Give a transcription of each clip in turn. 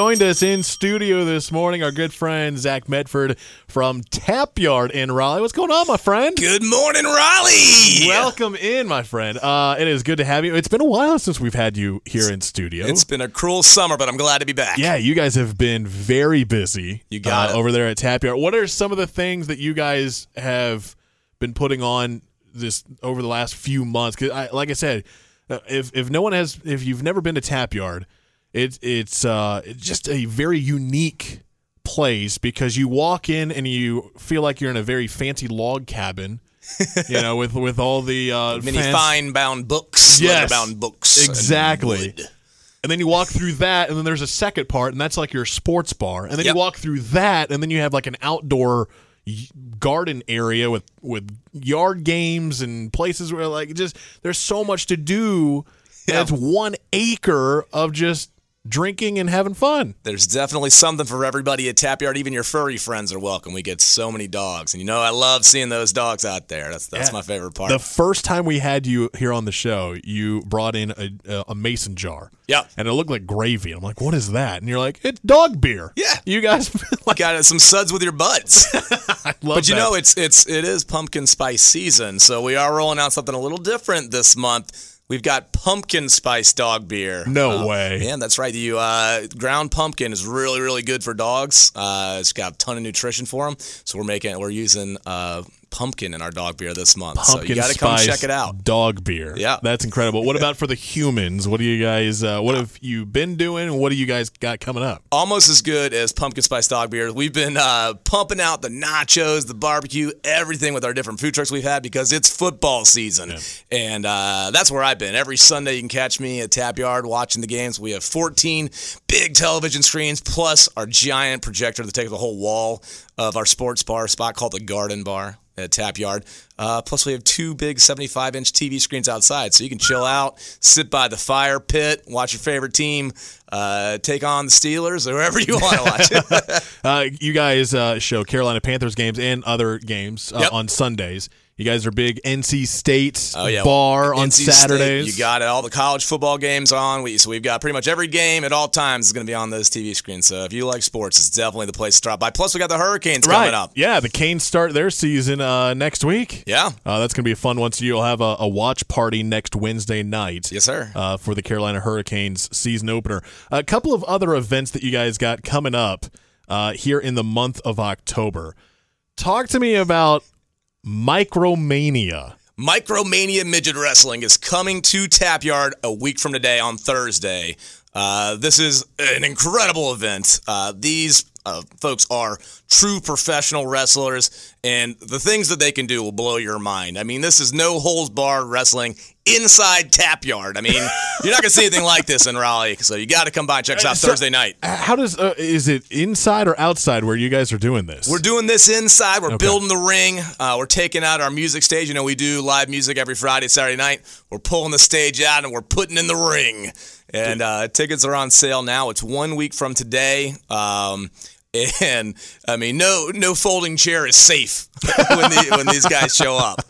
Joined us in studio this morning, our good friend Zack Medford from Tap Yard in Raleigh. What's going on, my friend? Good morning, Raleigh. Welcome in, my friend. Uh, it is good to have you. It's been a while since we've had you here in studio. It's been a cruel summer, but I'm glad to be back. yeah, you guys have been very busy. You got uh, over there at Tap Yard. What are some of the things that you guys have been putting on this over the last few months? Because, I, like I said, uh, if if no one has, if you've never been to Tap Yard, it's it's uh, just a very unique place because you walk in and you feel like you're in a very fancy log cabin. you know, with with all the uh, Many fancy- fine bound books, Yes. bound books. Exactly. wood. And then you walk through that, and then there's a second part, and that's like your sports bar. And then Yep. you walk through that, and then you have like an outdoor garden area with with yard games and places where like just there's so much to do. And Yeah. it's one acre of just drinking and having fun. There's definitely something for everybody at Tap Yard. Even your furry friends are welcome. We get so many dogs, and you know I love seeing those dogs out there. That's that's Yeah. my favorite part. The first time we had you here on the show, you brought in a, a mason jar. Yeah. And it looked like gravy. I'm like, what is that? And you're like, it's dog beer. Yeah. You guys like, Got some suds with your love But you that. know, it's it's it is pumpkin spice season, so we are rolling out something a little different this month. We've got pumpkin spice dog beer. No Uh, way. Yeah, that's right. You uh, ground pumpkin is really really good for dogs. Uh, it's got a ton of nutrition for them. So we're making we're using uh, pumpkin in our dog beer this month. so pumpkin you got to come check it out. Dog beer. Yeah. that's incredible. What about for the humans? What do you guys? Uh, what have you been doing? What do you guys got coming up? almost as good as pumpkin spice dog beer. We've been uh, pumping out the nachos, the barbecue, everything with our different food trucks we've had because it's football season, and uh, that's where I've been. Every Sunday you can catch me at Tap Yard watching the games. We have 14 big television screens plus our giant projector that takes the whole wall of our sports bar spot called the Garden Bar at Tap Yard. Uh, plus, we have two big 75 inch TV screens outside, so you can chill out, sit by the fire pit, watch your favorite team, uh, take on the Steelers, or whoever you want to watch. Uh, you guys uh, show Carolina Panthers games and other games uh, Yep. on Sundays. You guys are big NC State Oh, yeah. bar on NC State, Saturdays. you got it. All the college football games on. We, so we've got pretty much every game at all times is going to be on those TV screens. So if you like sports, it's definitely the place to stop by. Plus, we got the Hurricanes right. coming up. Yeah, the Canes start their season uh, next week. Yeah. Uh, that's going to be a fun one. So you'll have a, a watch party next Wednesday night. Yes, sir. Uh, for the Carolina Hurricanes season opener. A couple of other events that you guys got coming up uh, here in the month of October. Talk to me about Micromania. Micromania Midget Wrestling is coming to Tap Yard a week from today on Thursday. Uh, this is an incredible event. Uh, these uh, folks are true professional wrestlers, and the things that they can do will blow your mind. I mean, this is no holes barred wrestling inside Tap Yard. I mean, you're not going to see anything like this in Raleigh, so you got to come by and check us out So- Thursday night. How does uh, is it inside or outside where you guys are doing this? We're doing this inside. We're building the ring. Uh, we're taking out our music stage. You know, we do live music every Friday, Saturday night. We're pulling the stage out and we're putting in the ring. And uh, tickets are on sale now. It's one week from today. Um, and I mean, no, no folding chair is safe when, the, when these guys show up.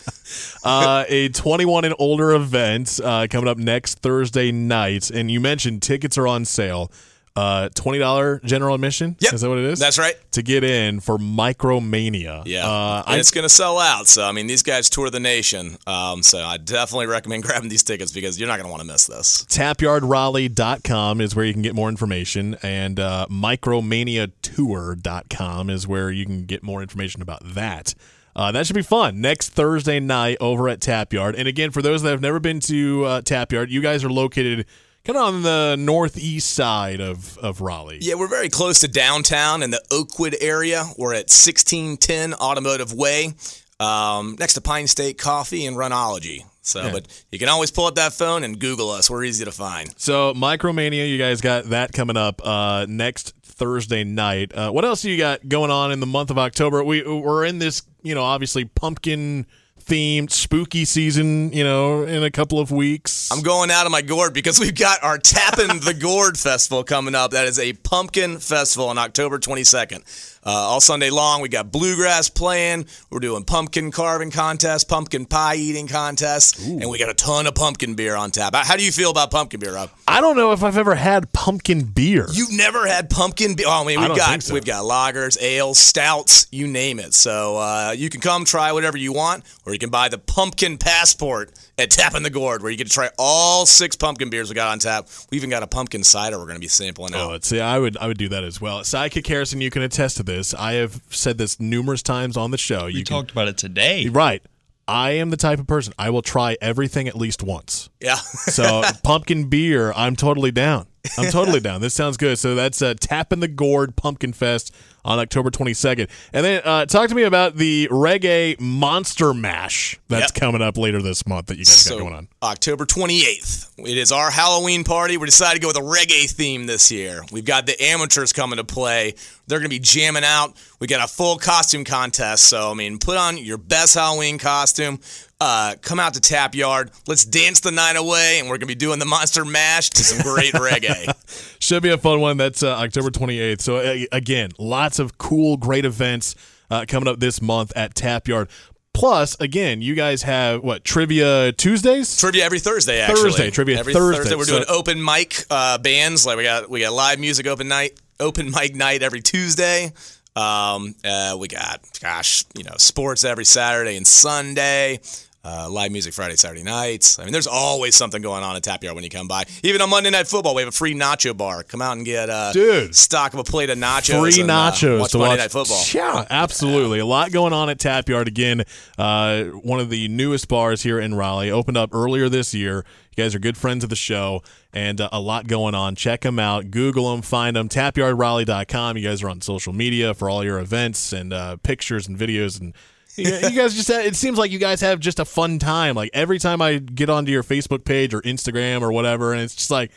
uh, a 21 and older event uh, coming up next Thursday night, and you mentioned tickets are on sale. Uh, twenty dollar general admission. Yep. is that what it is? That's right. To get in for Micromania. Yeah, uh, and I, it's going to sell out. So I mean, these guys tour the nation. Um, so I definitely recommend grabbing these tickets because you're not going to want to miss this. tapyardraleigh.com is where you can get more information and uh, micromaniatour.com is where you can get more information about that uh, that should be fun next thursday night over at tap yard and again for those that have never been to uh, tap yard you guys are located kind of on the northeast side of, of raleigh Yeah, we're very close to downtown in the Oakwood area. We're at 1610 Automotive Way, um, next to Pine State Coffee and Runologie. So, but you can always pull up that phone and Google us. We're easy to find. so micromania you guys got that coming up uh, next thursday night uh, what else do you got going on in the month of october we, we're in this you know obviously pumpkin themed spooky season, you know, in a couple of weeks. I'm going out of my gourd because we've got our Tapping the Gourd Festival coming up. That is a pumpkin festival on October 22nd. Uh, all Sunday long. We got bluegrass playing. We're doing pumpkin carving contests, pumpkin pie eating contests, and we got a ton of pumpkin beer on tap. How do you feel about pumpkin beer, Rob? I don't know if I've ever had pumpkin beer. You've never had pumpkin beer? Oh, I mean, we've don't got so. we've got lagers, ales, stouts, you name it. So uh, you can come try whatever you want, or you can buy the pumpkin passport at Tap in the Gourd, where you get to try all six pumpkin beers we got on tap. We even got a pumpkin cider we're going to be sampling Oh, out. let's see. I would I would do that as well. Sidekick Harrison, you can attest to this. I have said this numerous times on the show. We You can, talked about it today. right. I am the type of person I will try everything at least once. Yeah. So pumpkin beer, I'm totally down. I'm totally down. This sounds good. So that's uh, Tap in the Gourd Pumpkin Fest on October 22nd. And then uh, talk to me about the Reggae Monster Mash that's Yep. coming up later this month that you guys got going on. October 28th, it is our Halloween party. We decided to go with a reggae theme this year. We've got the amateurs coming to play. They're going to be jamming out. We got a full costume contest. So I mean, put on your best Halloween costume. Uh, come out to Tap Yard. Let's dance the night away, and we're going to be doing the Monster Mash to some great reggae. Should be a fun one. That's uh, October 28th. So, uh, again, lots of cool, great events uh, coming up this month at Tap Yard. Plus, again, you guys have what trivia Tuesdays? Trivia every Thursday, actually. Thursday, trivia every Thursday. We're So- doing open mic uh, bands. Like we got we got live music open night, open mic night every Tuesday. Um, uh, we got gosh, you know, sports every Saturday and Sunday. Uh, live music Friday, Saturday nights. I mean, there's always something going on at Tap Yard when you come by. Even on Monday Night Football, we have a free nacho bar. Come out and get uh, Dude. stock of a plate of nachos. Free and, uh, nachos watch to Monday watch Night Football. Yeah, absolutely. A lot going on at Tap Yard again. Uh, one of the newest bars here in Raleigh opened up earlier this year. You guys are good friends of the show, and uh, a lot going on. Check them out. Google them, find them. TapYardRaleigh.com. You guys are on social media for all your events and uh, pictures and videos and. You you guys just it seems like you guys have just a fun time like every time i get onto your facebook page or instagram or whatever and it's just like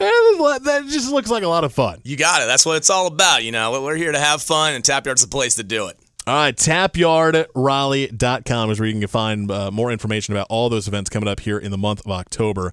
eh, that just looks like a lot of fun You got it. That's what it's all about. You know, we're here to have fun, and Tap Yard's the place to do it. All right, tapyardraleigh.com is where you can find uh, more information about all those events coming up here in the month of October.